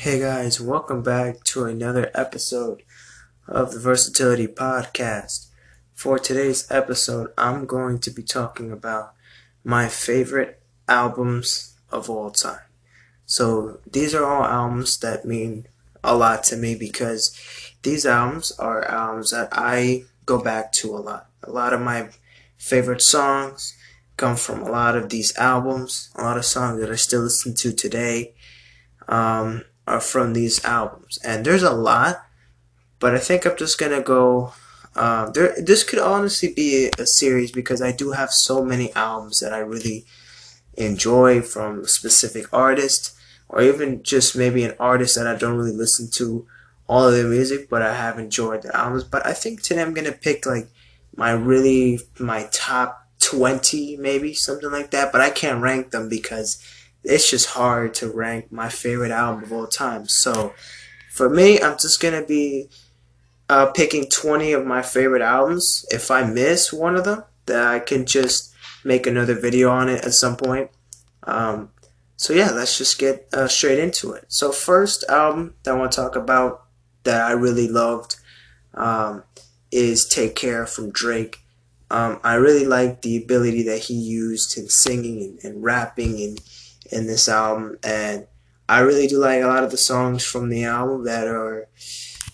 Hey guys, welcome back to another episode of the Versatility Podcast. For today's episode, I'm going to be talking about my favorite albums of all time. So, these are all albums that mean a lot to me because these albums are albums that I go back to a lot. A lot of my favorite songs come from a lot of these albums, a lot of songs that I still listen to today. Um, are from these albums, and there's a lot. But I think I'm just gonna go. Uh, there, this could honestly be a, series because I do have so many albums that I really enjoy from a specific artist, or even just maybe an artist that I don't really listen to all of their music, but I have enjoyed the albums. But I think today I'm gonna pick like my really my top 20 maybe something like that but i can't rank them because it's just hard to rank my favorite album of all time. So for me, I'm just gonna be uh, picking 20 of my favorite albums. If I miss one of them, that I can just make another video on it at some point. Um, so yeah, let's just get uh, straight into it. So first album that I want to talk about that I really loved um, is "Take Care" from Drake. Um, I really like the ability that he used in singing and, and rapping and in this album, and I really do like a lot of the songs from the album that are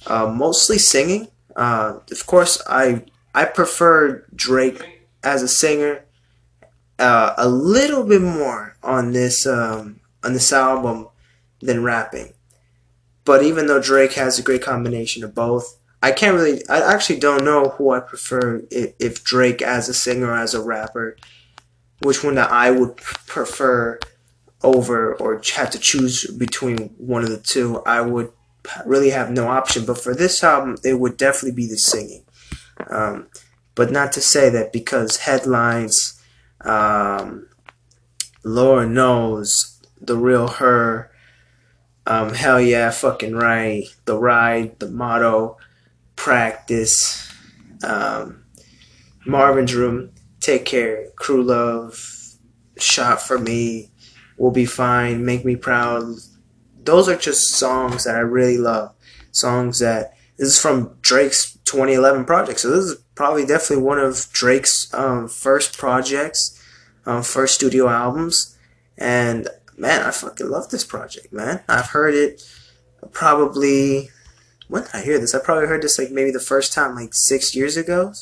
uh, mostly singing. Uh, of course, I I prefer Drake as a singer uh, a little bit more on this um, on this album than rapping. But even though Drake has a great combination of both, I can't really. I actually don't know who I prefer if, if Drake as a singer as a rapper. Which one that I would prefer over or had to choose between one of the two, I would really have no option. But for this album, it would definitely be the singing. Um, but not to say that because headlines, um, Lord knows, the real her, um, hell yeah, fucking right, the ride, the motto, practice, um, Marvin's room, take care, crew love, shot for me, will Be Fine, Make Me Proud. Those are just songs that I really love. Songs that this is from Drake's 2011 project. So this is probably definitely one of Drake's um, first projects, um, first studio albums. And man, I fucking love this project, man. I've heard it probably when did I hear this? I probably heard this like maybe the first time like six years ago,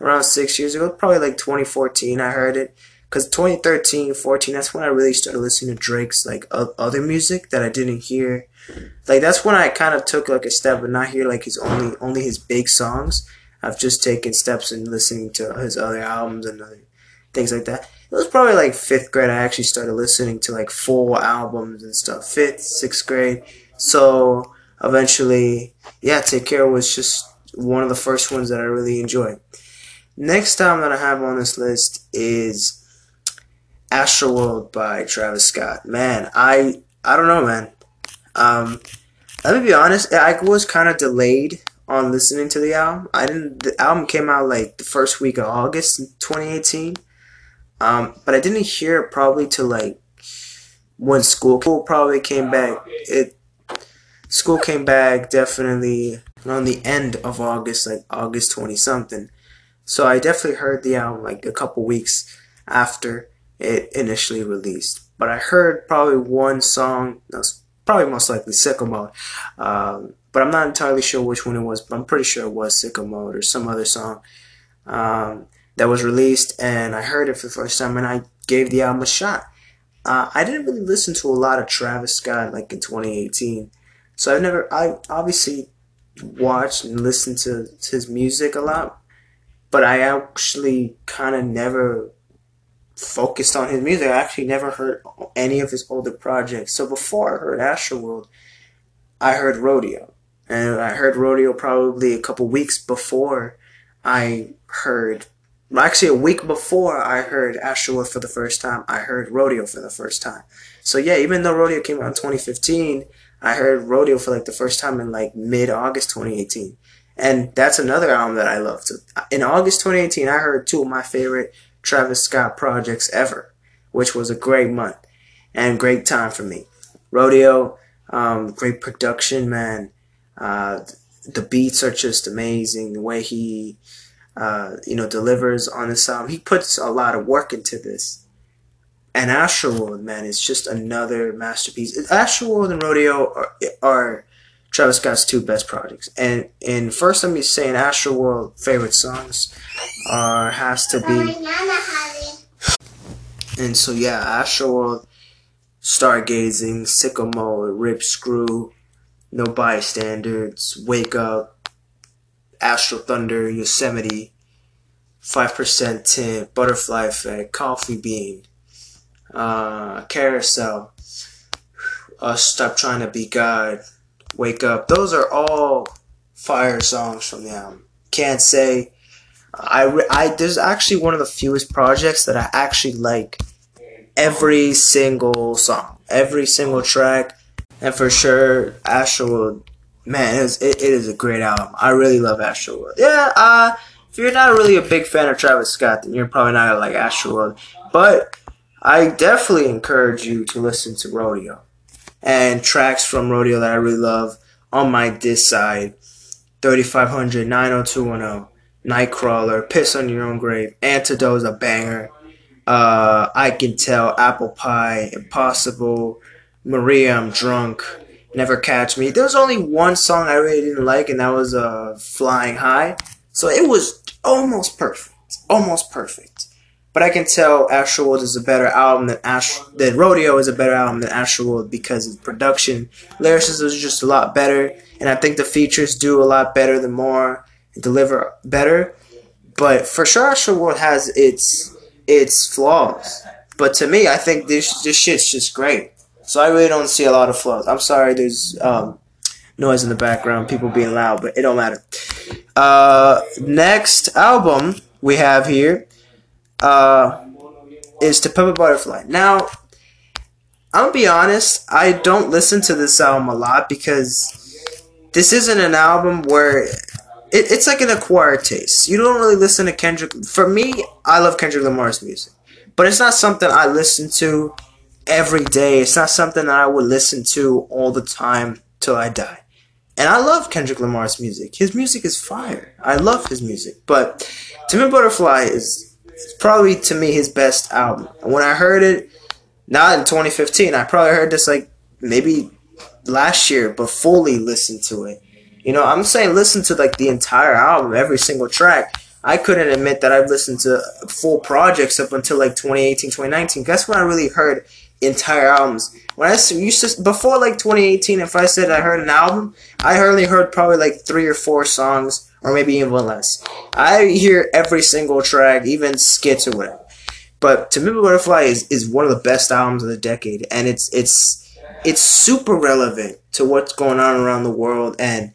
around six years ago, probably like 2014. I heard it, because 2013 14 that's when i really started listening to drake's like other music that i didn't hear. Like that's when i kind of took like a step and not hear like his only only his big songs. I've just taken steps in listening to his other albums and other things like that. It was probably like fifth grade i actually started listening to like full albums and stuff. Fifth sixth grade. So eventually yeah take care was just one of the first ones that i really enjoyed. Next time that i have on this list is Astroworld by Travis Scott. Man, I I don't know, man. Um, let me be honest. I was kind of delayed on listening to the album. I didn't. The album came out like the first week of August, 2018. Um, but I didn't hear it probably till like when school probably came back. It school came back definitely on the end of August, like August 20 something. So I definitely heard the album like a couple weeks after it initially released. But I heard probably one song, that's probably most likely Sicko Mode. Um, but I'm not entirely sure which one it was, but I'm pretty sure it was Sicko Mode or some other song um, that was released. And I heard it for the first time and I gave the album a shot. Uh, I didn't really listen to a lot of Travis Scott like in 2018. So I've never, I obviously watched and listened to his music a lot, but I actually kind of never focused on his music. I actually never heard any of his older projects. So before I heard Astroworld, I heard Rodeo. And I heard Rodeo probably a couple weeks before I heard, actually a week before I heard Astroworld for the first time, I heard Rodeo for the first time. So yeah, even though Rodeo came out in 2015, I heard Rodeo for like the first time in like mid-August 2018. And that's another album that I love. In August 2018, I heard two of my favorite Travis Scott projects ever, which was a great month and great time for me. Rodeo, Um, great production, man. Uh, the beats are just amazing. The way he, uh, you know, delivers on this album. He puts a lot of work into this. And Astroworld, man, is just another masterpiece. Astroworld and Rodeo are, are Travis Scott's two best projects. And and first, let me say, in Astro World, favorite songs are has to be. And so yeah, Astroworld, Stargazing, Sicko Mode, Rip Screw, No Bystanders, Wake Up, Astrothunder, Yosemite, Five Percent Tint, Butterfly Effect, Coffee Bean, uh, Carousel, Us Stop Trying to Be God, Wake Up. Those are all fire songs from the album. Can't say. I, I there's actually one of the fewest projects that I actually like every single song, every single track, and for sure Astroworld. Man, it is, it, it is a great album. I really love Astroworld. Yeah, uh, if you're not really a big fan of Travis Scott, then you're probably not gonna like Astroworld. But I definitely encourage you to listen to Rodeo and tracks from Rodeo that I really love on my diss side 3500, 90210, Nightcrawler, Piss on Your Own Grave, Antidote's a banger. Uh, I Can Tell, Apple Pie, Impossible, Maria, I'm Drunk, Never Catch Me. There was only one song I really didn't like, and that was uh, Flying High. So it was almost perfect. Almost perfect. But I can tell Astroworld is a better album than Ash that Rodeo is a better album than Astroworld because of production. Lyricism is just a lot better, and I think the features do a lot better than more deliver better. But for sure Astroworld has its its flaws. But to me I think this this shit's just great. So I really don't see a lot of flaws. I'm sorry there's um, noise in the background, people being loud, but it don't matter. Uh, next album we have here uh, is To Pimp a Butterfly. Now, I'm gonna be honest, I don't listen to this album a lot because this isn't an album where it, it's like an acquired taste. You don't really listen to Kendrick. For me, I love Kendrick Lamar's music, but it's not something I listen to every day. It's not something that I would listen to all the time till I die. And I love Kendrick Lamar's music. His music is fire. I love his music. But Me Butterfly is probably to me his best album. When I heard it, not in 2015, I probably heard this like maybe last year, but fully listened to it. You know, I'm saying listen to like the entire album, every single track. I couldn't admit that I've listened to full projects up until like 2018, 2019. Guess when I really heard entire albums? When I used to before like 2018, if I said I heard an album, I only heard probably like three or four songs, or maybe even less. I hear every single track, even skits or whatever. But To Me Butterfly is, is one of the best albums of the decade, and it's it's it's super relevant to what's going on around the world. And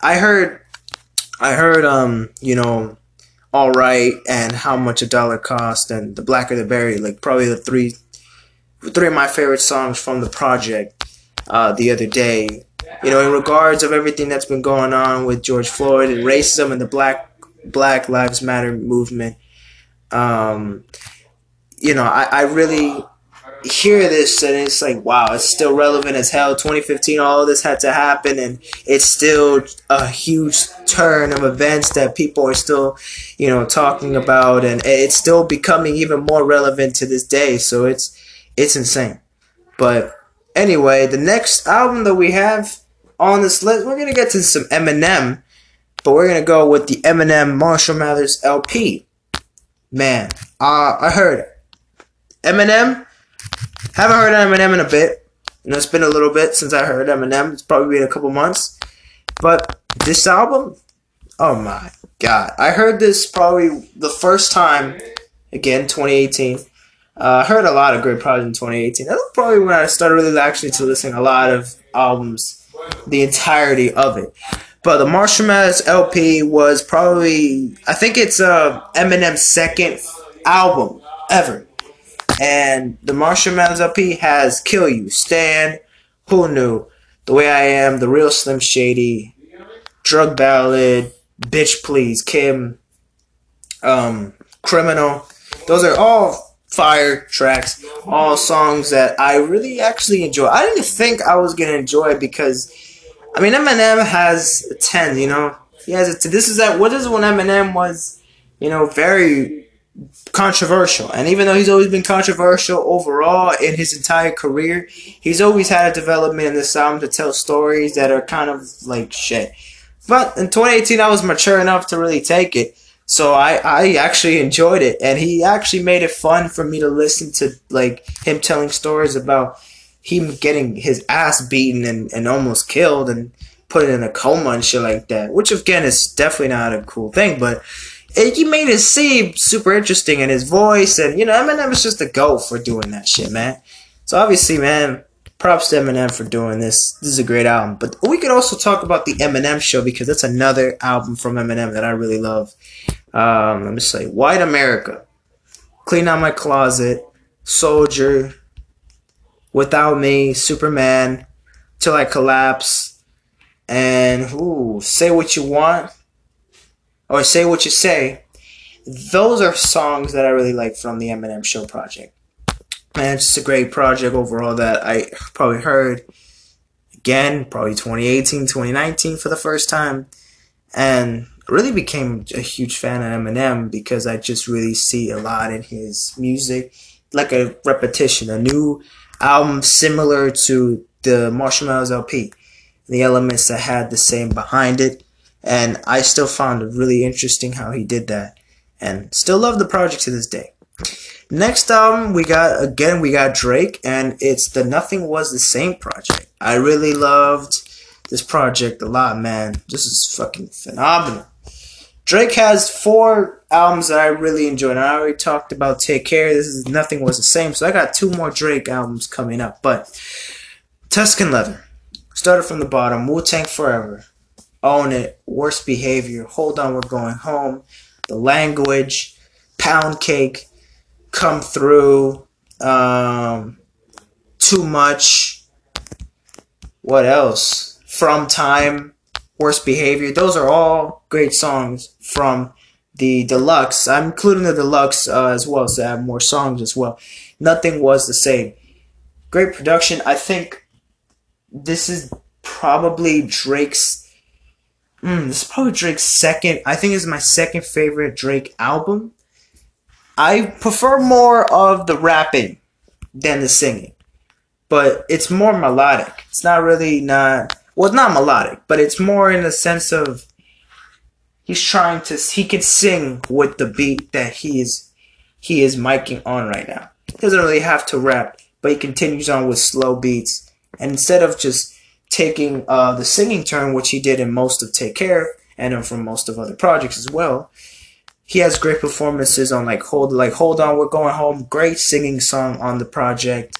I heard, I heard, um, you know, all right, and how much a dollar cost, and the blacker the berry, like probably the three, three of my favorite songs from the project. Uh, the other day, you know, in regards of everything that's been going on with George Floyd and racism and the Black Black Lives Matter movement. Um, you know, I, I really hear this and it's like wow it's still relevant as hell 2015 all this had to happen and it's still a huge turn of events that people are still you know talking about and it's still becoming even more relevant to this day so it's it's insane but anyway the next album that we have on this list we're gonna get to some eminem but we're gonna go with the eminem marshall mathers lp man uh, i heard eminem haven't heard Eminem in a bit. You know, it's been a little bit since I heard Eminem. It's probably been a couple months. But this album, oh my god. I heard this probably the first time, again, 2018. Uh, I heard a lot of great projects in 2018. That was probably when I started really actually to listen to a lot of albums, the entirety of it. But the Marshall Mathers LP was probably, I think it's uh, Eminem's second album ever. And the Marshall Mathers LP has Kill You, Stand, Who Knew, The Way I Am, The Real Slim Shady, Drug Ballad, Bitch Please, Kim, um, Criminal. Those are all fire tracks, all songs that I really actually enjoy. I didn't think I was gonna enjoy because, I mean, Eminem has a ten. You know, he has a. T- this is that. What is when Eminem was, you know, very controversial. And even though he's always been controversial overall in his entire career, he's always had a development in this album to tell stories that are kind of like shit. But in 2018, I was mature enough to really take it. So I, I actually enjoyed it. And he actually made it fun for me to listen to like him telling stories about him getting his ass beaten and, and almost killed and put in a coma and shit like that. Which again is definitely not a cool thing, but he made it seem super interesting in his voice, and you know, Eminem is just a go for doing that shit, man. So obviously, man, props to Eminem for doing this. This is a great album. But we could also talk about the Eminem Show because that's another album from Eminem that I really love. Um, let me say, White America, Clean Out My Closet, Soldier, Without Me, Superman, Till I Collapse, and ooh, Say What You Want. Or Say What You Say, those are songs that I really like from the Eminem Show project. Man, it's just a great project overall that I probably heard again, probably 2018, 2019 for the first time, and really became a huge fan of Eminem because I just really see a lot in his music, like a repetition, a new album similar to the Marshmallows LP. The elements that had the same behind it and I still found it really interesting how he did that. And still love the project to this day. Next album we got again we got Drake and it's the Nothing Was the Same project. I really loved this project a lot, man. This is fucking phenomenal. Drake has four albums that I really enjoyed. I already talked about Take Care. This is Nothing Was the Same. So I got two more Drake albums coming up. But Tuscan Leather. Started from the bottom. Wu Tang Forever. Own It, Worst Behavior, Hold On, We're Going Home, The Language, Pound Cake, Come Through, um, Too Much, what else? From Time, Worst Behavior. Those are all great songs from the deluxe. I'm including the deluxe uh, as well, so I have more songs as well. Nothing was the same. Great production. I think this is probably Drake's Mm, this is probably Drake's second. I think is my second favorite Drake album. I prefer more of the rapping than the singing, but it's more melodic. It's not really not well, it's not melodic, but it's more in the sense of he's trying to he can sing with the beat that he is he is miking on right now. He doesn't really have to rap, but he continues on with slow beats, and instead of just taking uh, the singing turn, which he did in most of Take Care and from most of other projects as well. He has great performances on like Hold like Hold On, We're Going Home, great singing song on the project.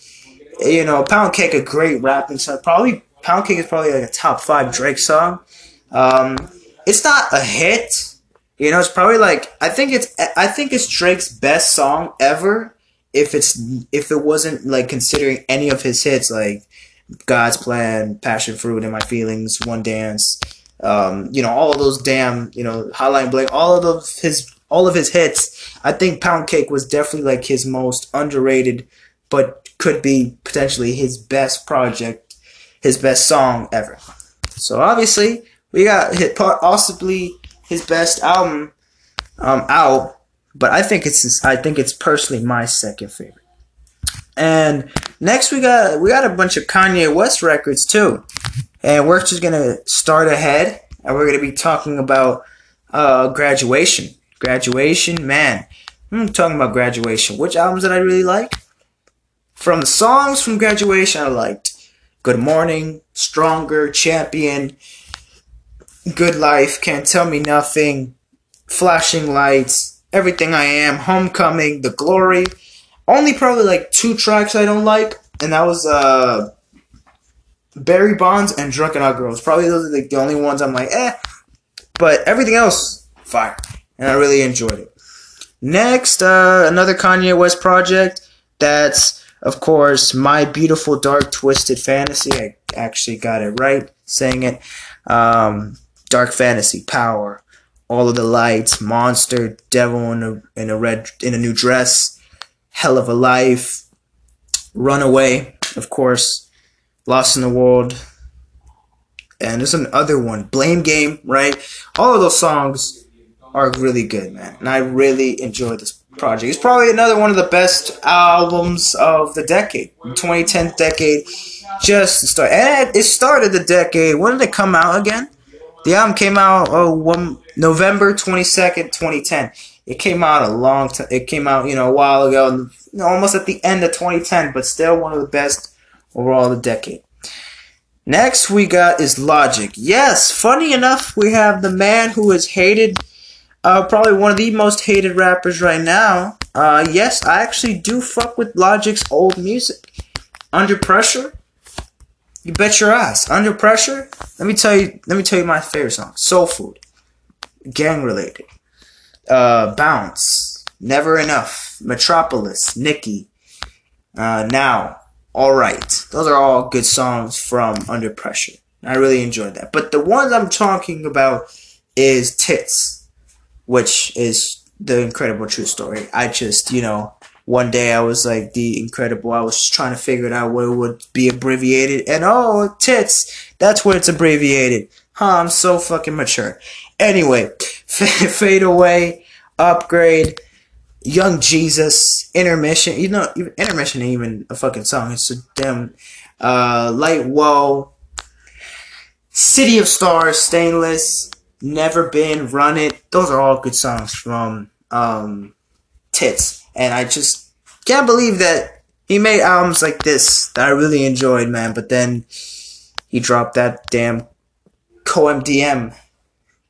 You know, Pound Cake, a great rapping song. Probably Pound Cake is probably like a top five Drake song. Um, it's not a hit. You know, it's probably like I think it's I think it's Drake's best song ever. If it's if it wasn't like considering any of his hits, like God's Plan, Passion Fruit, and My Feelings, One Dance, um, you know, all those damn, you know, Hotline Bling, all of those his all of his hits. I think Pound Cake was definitely like his most underrated, but could be potentially his best project, his best song ever. So obviously we got hit possibly his best album um, out, but I think it's I think it's personally my second favorite. And next we got we got a bunch of Kanye West records too. And we're just gonna start ahead and we're gonna be talking about uh, graduation. Graduation, man. I'm talking about graduation. Which albums did I really like? From the songs from graduation I liked Good Morning, Stronger, Champion, Good Life, Can't Tell Me Nothing, Flashing Lights, Everything I Am, Homecoming, The Glory, only probably like two tracks I don't like, and that was uh Barry Bonds and Drunk and Hot Girls. Probably those are like the only ones I'm like, eh. But everything else, fire. And I really enjoyed it. Next, uh, another Kanye West project. That's, of course, My Beautiful Dark Twisted Fantasy. I actually got it right saying it. Um, Dark Fantasy, Power, All of the Lights, Monster, Devil in a, in a red in a new dress, Hell of a Life, Runaway, of course, Lost in the World, and there's another one, Blame Game, right? All of those songs are really good, man, and I really enjoy this project. It's probably another one of the best albums of the decade, 2010 decade. Just start, and it started the decade. When did it come out again? The album came out oh, one, November 22nd, 2010. It came out a long time. It came out, you know, a while ago, almost at the end of 2010, but still one of the best overall of the decade. Next we got is Logic. Yes, funny enough, we have the man who is hated, uh, probably one of the most hated rappers right now. Uh, yes, I actually do fuck with Logic's old music. Under Pressure, you bet your ass. Under Pressure, let me tell you, let me tell you my favorite song. Soul Food, gang related. Uh, Bounce, Never Enough, Metropolis, Nikki, uh, Now, all right. Those are all good songs from Under Pressure. I really enjoyed that. But the ones I'm talking about is Tits, which is the incredible true story. I just, you know, one day I was like the incredible. I was trying to figure it out what it would be abbreviated, and oh, tits. That's where it's abbreviated. Huh? I'm so fucking mature. Anyway, fade away, upgrade. Young Jesus, intermission. You know, intermission ain't even a fucking song. It's a damn uh, light whoa. City of Stars, Stainless, Never Been, Run It. Those are all good songs from um, Tits, and I just can't believe that he made albums like this that I really enjoyed, man. But then he dropped that damn Co-MDM,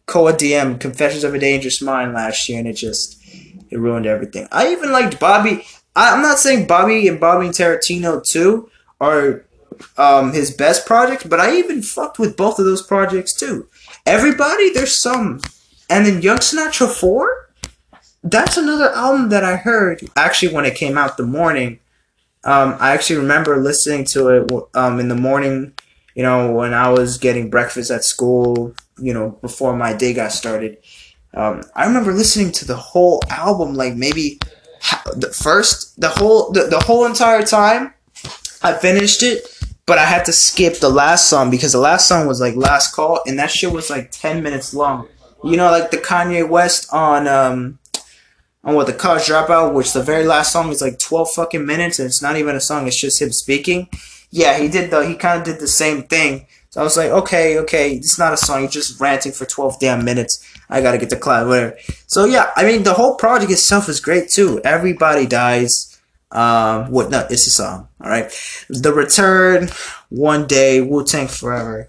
Co-DM, Confessions of a Dangerous Mind last year, and it just it ruined everything. I even liked Bobby. I, am not saying Bobby and Bobby and Tarantino too are um, his best projects, but I even fucked with both of those projects too. Everybody, there's some, and then Young Sinatra Four. That's another album that I heard actually when it came out the morning. Um, I actually remember listening to it um, in the morning. You know, when I was getting breakfast at school. You know, before my day got started um, I remember listening to the whole album, like maybe the first, the whole, the, the whole entire time. I finished it, but I had to skip the last song because the last song was like Last Call, and that shit was like ten minutes long. You know, like the Kanye West on um on what the College Dropout, which the very last song is like twelve fucking minutes, and it's not even a song; it's just him speaking. Yeah, he did though. he kind of did the same thing. So I was like, okay, okay, it's not a song; you're just ranting for twelve damn minutes. I gotta get to class, whatever. So yeah, I mean the whole project itself is great too. Everybody dies. Um, what? No, it's a song. All right. The Return, One Day, Wu Tang Forever,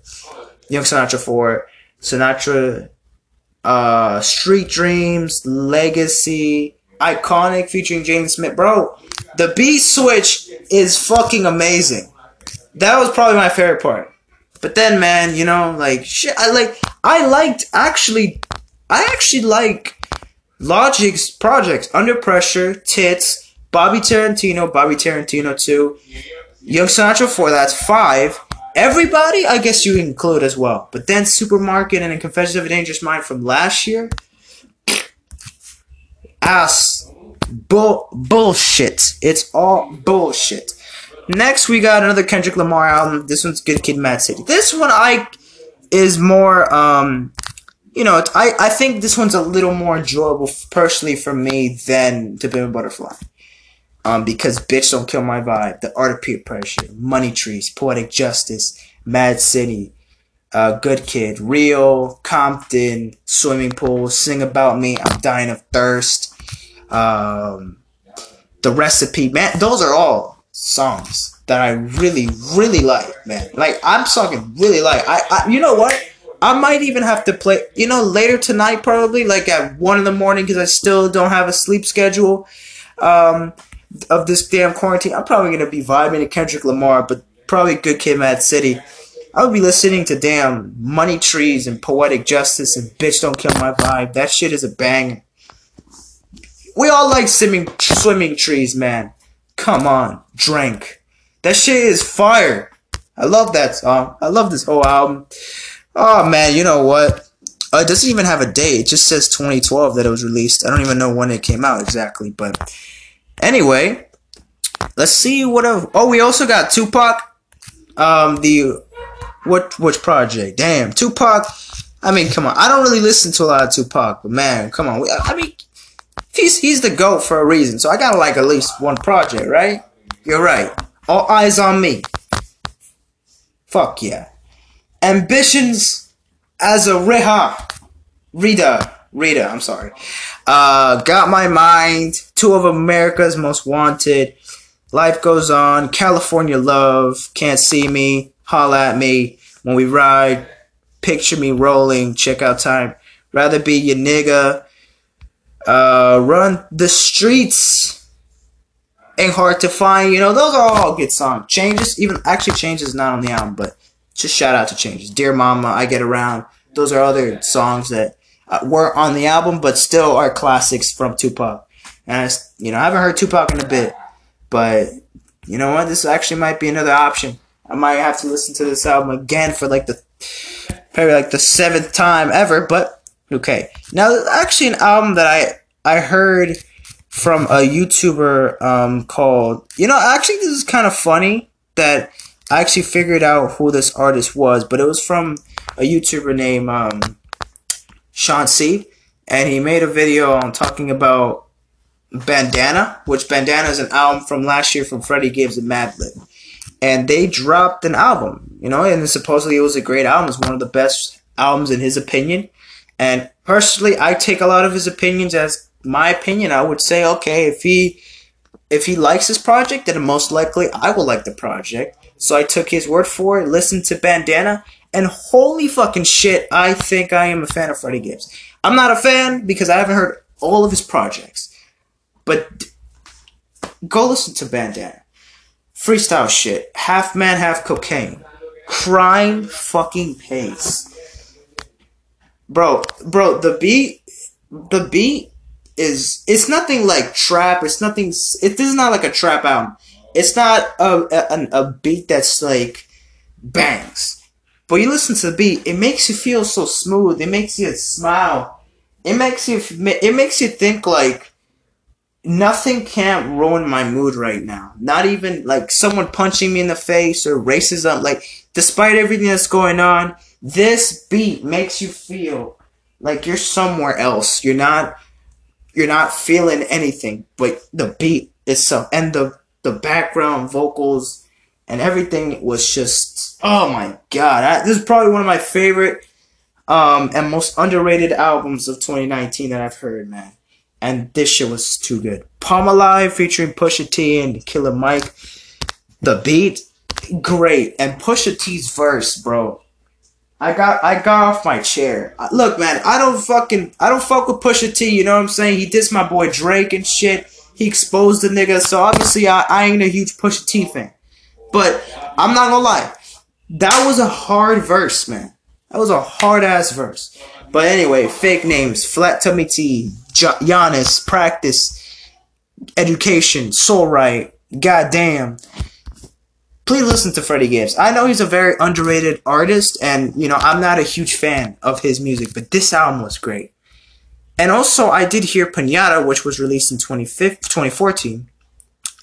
Young Sinatra Four, Sinatra, uh, Street Dreams, Legacy, Iconic featuring Jaden Smith, bro. The beat switch is fucking amazing. That was probably my favorite part. But then, man, you know, like shit. I like. I liked actually I actually like Logic's projects Under Pressure, Tits, Bobby Tarantino, Bobby Tarantino 2, Young Sinatra 4, that's 5. Everybody, I guess you include as well. But then Supermarket and Confessions of a Dangerous Mind from last year. Ass. Bull, bullshit. It's all bullshit. Next, we got another Kendrick Lamar album. This one's Good Kid, Mad City. This one I is more um you know, I, I think this one's a little more enjoyable personally for me than To Pimp Butterfly. Um, because Bitch Don't Kill My Vibe, The Art of Peer Pressure, Money Trees, Poetic Justice, Mad City, uh, Good Kid, Real, Compton, Swimming Pool, Sing About Me, I'm Dying of Thirst, um, The Recipe, man, those are all songs that I really, really like, man. Like, I'm talking really like. I, I you know what? I might even have to play, you know, later tonight, probably like at one in the morning, because I still don't have a sleep schedule. Um, of this damn quarantine. I'm probably gonna be vibing to Kendrick Lamar, but probably Good Kid, Mad City. I would be listening to damn Money Trees and Poetic Justice and Bitch Don't Kill My Vibe. That shit is a bang. We all like swimming swimming trees, man. Come on, drink. That shit is fire. I love that song. I love this whole album. Oh man, you know what? Uh, it doesn't even have a date. It just says 2012 that it was released. I don't even know when it came out exactly, but anyway, let's see what. A, oh, we also got Tupac. Um, the what which project? Damn, Tupac. I mean, come on. I don't really listen to a lot of Tupac, but man, come on. I mean, he's he's the goat for a reason. So I gotta like at least one project, right? You're right. All eyes on me. Fuck yeah. Ambitions as a Reha. Rita. Rita, I'm sorry. Uh, Got My Mind. Two of America's Most Wanted. Life Goes On. California Love. Can't See Me. Holla at Me. When We Ride. Picture Me Rolling. Check Out Time. Rather Be Your Nigga. Uh, Run the Streets. Ain't Hard to Find. You know, those are all good songs. Changes, even, actually Changes not on the album, but just shout out to Changes. Dear Mama, I Get Around. Those are other songs that uh, were on the album, but still are classics from Tupac. And I, you know, I haven't heard Tupac in a bit, but you know what? This actually might be another option. I might have to listen to this album again for like the probably like the seventh time ever. But okay, now actually an album that I I heard from a YouTuber um, called you know actually this is kind of funny that I actually figured out who this artist was, but it was from a YouTuber named um, Shawn Cee. And he made a video on talking about Bandana, which Bandana is an album from last year from Freddie Gibbs and Madlib. And they dropped an album, you know, and supposedly it was a great album. It's one of the best albums in his opinion. And personally, I take a lot of his opinions as my opinion. I would say, okay, if he if he likes this project, then most likely I will like the project. So I took his word for it, listened to Bandana, and holy fucking shit, I think I am a fan of Freddie Gibbs. I'm not a fan because I haven't heard all of his projects. But go listen to Bandana. Freestyle shit. Half man, half cocaine. Crime fucking pace. Bro, bro, the beat, the beat is, it's nothing like trap. It's nothing, it, is not like a trap album. It's not a, a, a beat that's like bangs. But you listen to the beat, it makes you feel so smooth. It makes you smile. It makes you it makes you think like nothing can't ruin my mood right now. Not even like someone punching me in the face or racism. Like despite everything that's going on, this beat makes you feel like you're somewhere else. You're not you're not feeling anything, but the beat itself and the the background vocals and everything was just oh my god I, this is probably one of my favorite um, and most underrated albums of 2019 that I've heard man and this shit was too good Palmolive featuring Pusha T and Killer Mike the beat great and Pusha T's verse bro I got I got off my chair. Look, man, I don't fucking I don't fuck with Pusha T. You know what I'm saying? He dissed my boy Drake and shit. He exposed the nigga, so obviously I, I ain't a huge Pusha T fan. But I'm not gonna lie, that was a hard verse, man. That was a hard ass verse. But anyway, fake names, Flat Tummy T, Giannis, Practice, Education, Soul Right, Goddamn. Please listen to Freddie Gibbs. I know he's a very underrated artist, and you know I'm not a huge fan of his music, but this album was great. And also, I did hear Pinata, which was released in 2014.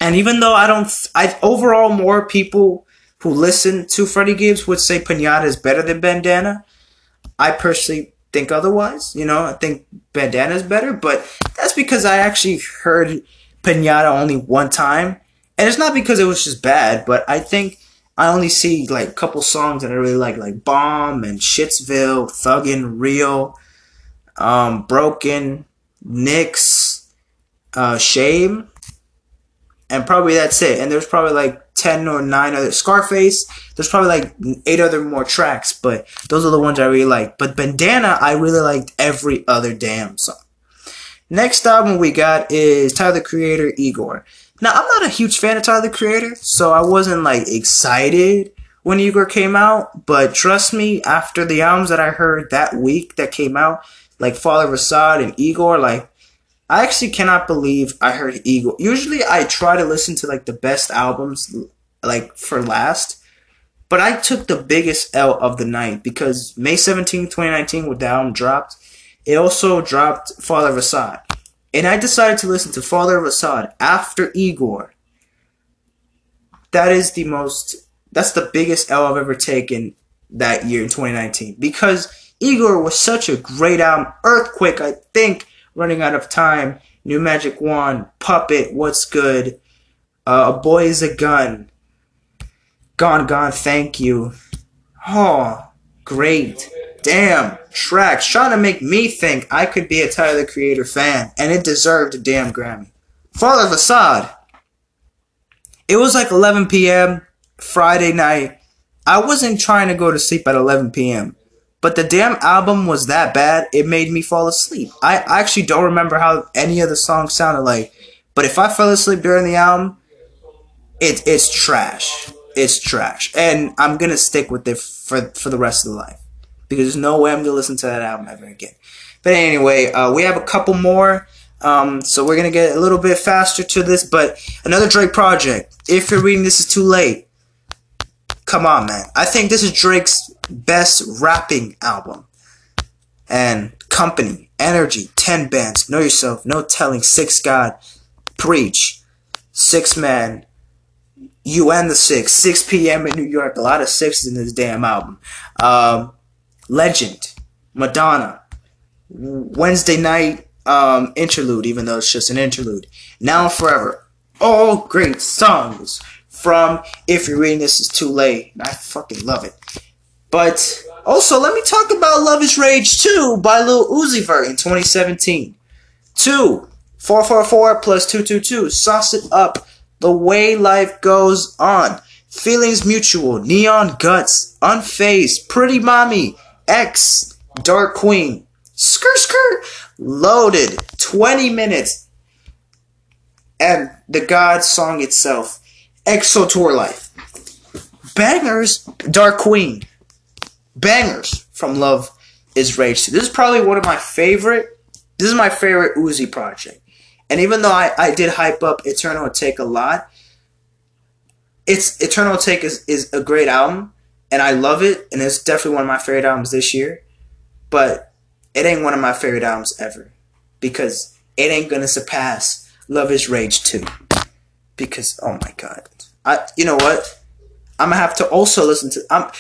And even though I don't, I overall more people who listen to Freddie Gibbs would say Pinata is better than Bandana. I personally think otherwise. You know, I think Bandana is better, but that's because I actually heard Pinata only one time. And it's not because it was just bad, but I think I only see like a couple songs that I really like, like Bomb and Shitsville, Thuggin', Real um, Broken, Knicks, uh, Shame, and probably that's it. And there's probably like 10 or 9 other Scarface. There's probably like 8 other more tracks, but those are the ones I really like. But Bandana, I really liked every other damn song. Next album we got is Tyler the Creator, Igor. Now, I'm not a huge fan of Tyler the Creator, so I wasn't like excited when Igor came out, but trust me, after the albums that I heard that week that came out, like Father of Asahd and Igor, like I actually cannot believe I heard Igor. Usually I try to listen to like the best albums like for last. But I took the biggest L of the night because May 17, 2019, when the album dropped, it also dropped Father of Asahd. And I decided to listen to Father Rasad after Igor. that is the most that's the biggest L I've ever taken that year in 2019 because Igor was such a great album. Earthquake, I think, running out of time. New Magic Wand, Puppet, What's Good, uh, A Boy is a Gun, Gone Gone, Thank You. Oh, great. Damn, tracks trying to make me think I could be a Tyler the Creator fan, and it deserved a damn Grammy. Father of Asahd. It was like 11 p.m. Friday night. I wasn't trying to go to sleep at 11 p.m. But the damn album was that bad, it made me fall asleep. I actually don't remember how any of the songs sounded like. But if I fell asleep during the album, it, it's trash. It's trash. And I'm going to stick with it for, for the rest of the life. Because there's no way I'm going to listen to that album ever again. But anyway, uh, we have a couple more. Um, so we're going to get a little bit faster to this. But another Drake project. If you're reading this is too late. Come on, man. I think this is Drake's best rapping album. And Company, Energy, 10 Bands, Know Yourself, No Telling, Six God, Preach, Six Man, You and the Six, 6 p.m. in New York. A lot of sixes in this damn album. Um, Legend, Madonna, Wednesday Night um, Interlude, even though it's just an interlude. Now and Forever. All great songs from If You're Reading This Is Too Late. I fucking love it. But also, let me talk about Love is Rage 2 by Lil Uzi Vert in 2017. 2, 444 plus 222, Sauce It Up, The Way Life Goes On, Feelings Mutual, Neon Guts, Unfazed, Pretty Mami, X, Dark Queen, Skr Skr, Loaded, 20 minutes, and the God song itself. XO Tour Llif3. Bangers, Dark Queen. Bangers from Love is Rage. 2. This is probably one of my favorite. This is my favorite Uzi project. And even though I, I did hype up Eternal Atake a lot, it's Eternal Atake is, is a great album, and I love it, and it's definitely one of my favorite albums this year. But it ain't one of my favorite albums ever. Because it ain't gonna surpass Love is Rage 2. Because oh my god. I you know what? I'm gonna have to also listen to. I'm,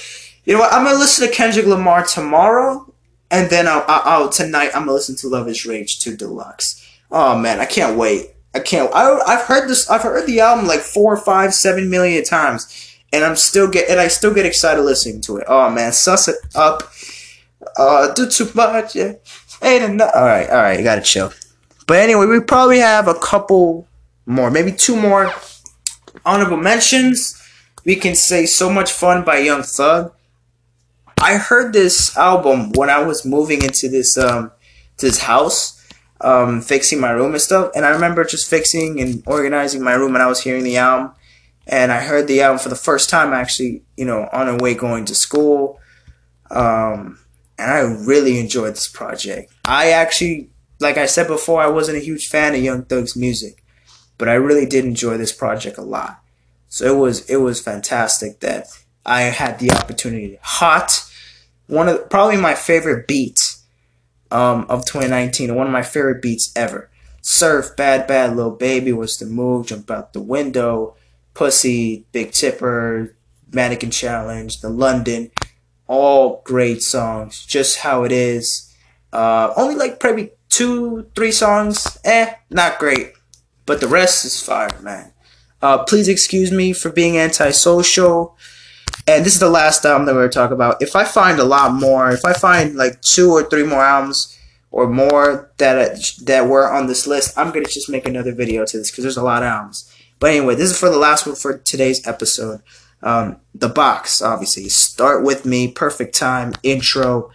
you know what? I'm gonna listen to Kendrick Lamar tomorrow, and then I'll, I'll, tonight I'm gonna listen to Love Is Rage 2 Deluxe. Oh man, I can't wait. I can't. I, I've heard this. I've heard the album like four, five, seven million times, and I'm still get and I still get excited listening to it. Oh man, suss it up. Uh, do too much. Yeah, ain't enough. All right, all right. You gotta chill. But anyway, we probably have a couple more, maybe two more honorable mentions, we can say So Much Fun by Young Thug. I heard this album when I was moving into this um this house, um, fixing my room and stuff, and I remember just fixing and organizing my room and I was hearing the album and I heard the album for the first time actually, you know, on the way going to school. Um, and I really enjoyed this project. I actually, like I said before, I wasn't a huge fan of Young Thug's music but I really did enjoy this project a lot. So it was it was fantastic that I had the opportunity. Hot, one of probably my favorite beats um, of 2019, one of my favorite beats ever. Surf, Bad Bad Little Baby was the move, Jump Out the Window, Pussy, Big Tipper, Mannequin Challenge, The London, all great songs. Just how it is. Uh, only like probably two, three songs, eh, not great. But the rest is fire, man. Uh, please excuse me for being antisocial. And this is the last album that we're talking about. If I find a lot more, if I find like two or three more albums or more that that were on this list, I'm gonna just make another video to this because there's a lot of albums. But anyway, this is for the last one for today's episode. Um, the box, obviously. Start with me, perfect time, intro,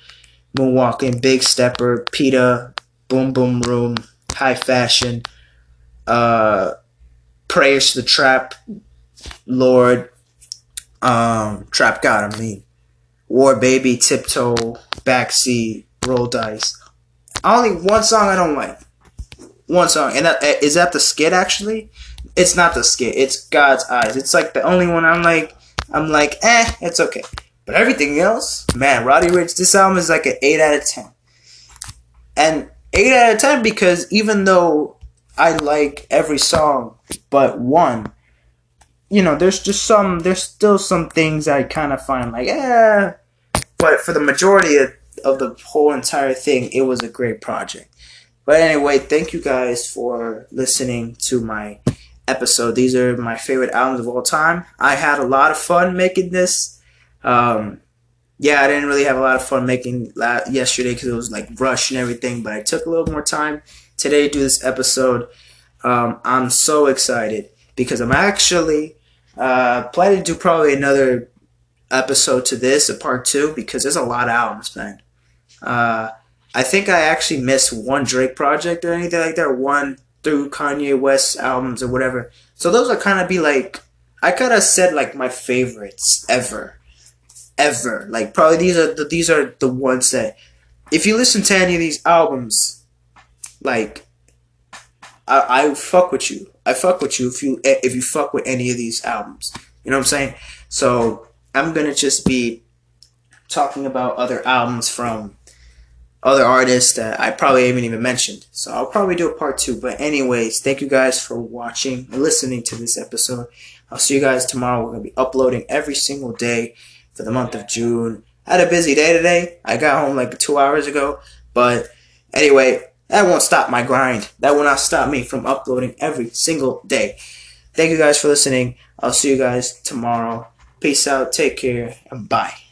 moonwalking, big stepper, Peta, boom boom room, high fashion uh, prayers to the trap lord, um, trap god. I mean, war baby, tiptoe, backseat, roll dice. Only one song I don't like. One song, and that, is that the skit actually? It's not the skit. It's God's eyes. It's like the only one I'm like, I'm like, eh, it's okay. But everything else, man, Roddy Ricch, this album is like an eight out of ten, and eight out of ten because even though I like every song but one. You know, there's just some, there's still some things I kind of find like, eh. But for the majority of, of the whole entire thing, it was a great project. But anyway, thank you guys for listening to my episode. These are my favorite albums of all time. I had a lot of fun making this. Um, yeah, I didn't really have a lot of fun making yesterday because it was like rush and everything, but I took a little more time today to do this episode. Um, I'm so excited because I'm actually uh, planning to do probably another episode to this, a part two, because there's a lot of albums, man. Uh, I think I actually missed one Drake project or anything like that, one through Kanye West albums or whatever. So those are kind of be like, I kind of said like my favorites ever ever. Like probably these are the, these are the ones that if you listen to any of these albums, like I, I fuck with you. I fuck with you if you eh, if you fuck with any of these albums. You know what I'm saying? So I'm gonna just be talking about other albums from other artists that I probably haven't even mentioned. So I'll probably do a part two. But anyways, thank you guys for watching and listening to this episode. I'll see you guys tomorrow. We're gonna be uploading every single day for the month of June. I had a busy day today. I got home like two hours ago. But anyway, that won't stop my grind. That will not stop me from uploading every single day. Thank you guys for listening. I'll see you guys tomorrow. Peace out. Take care. And bye.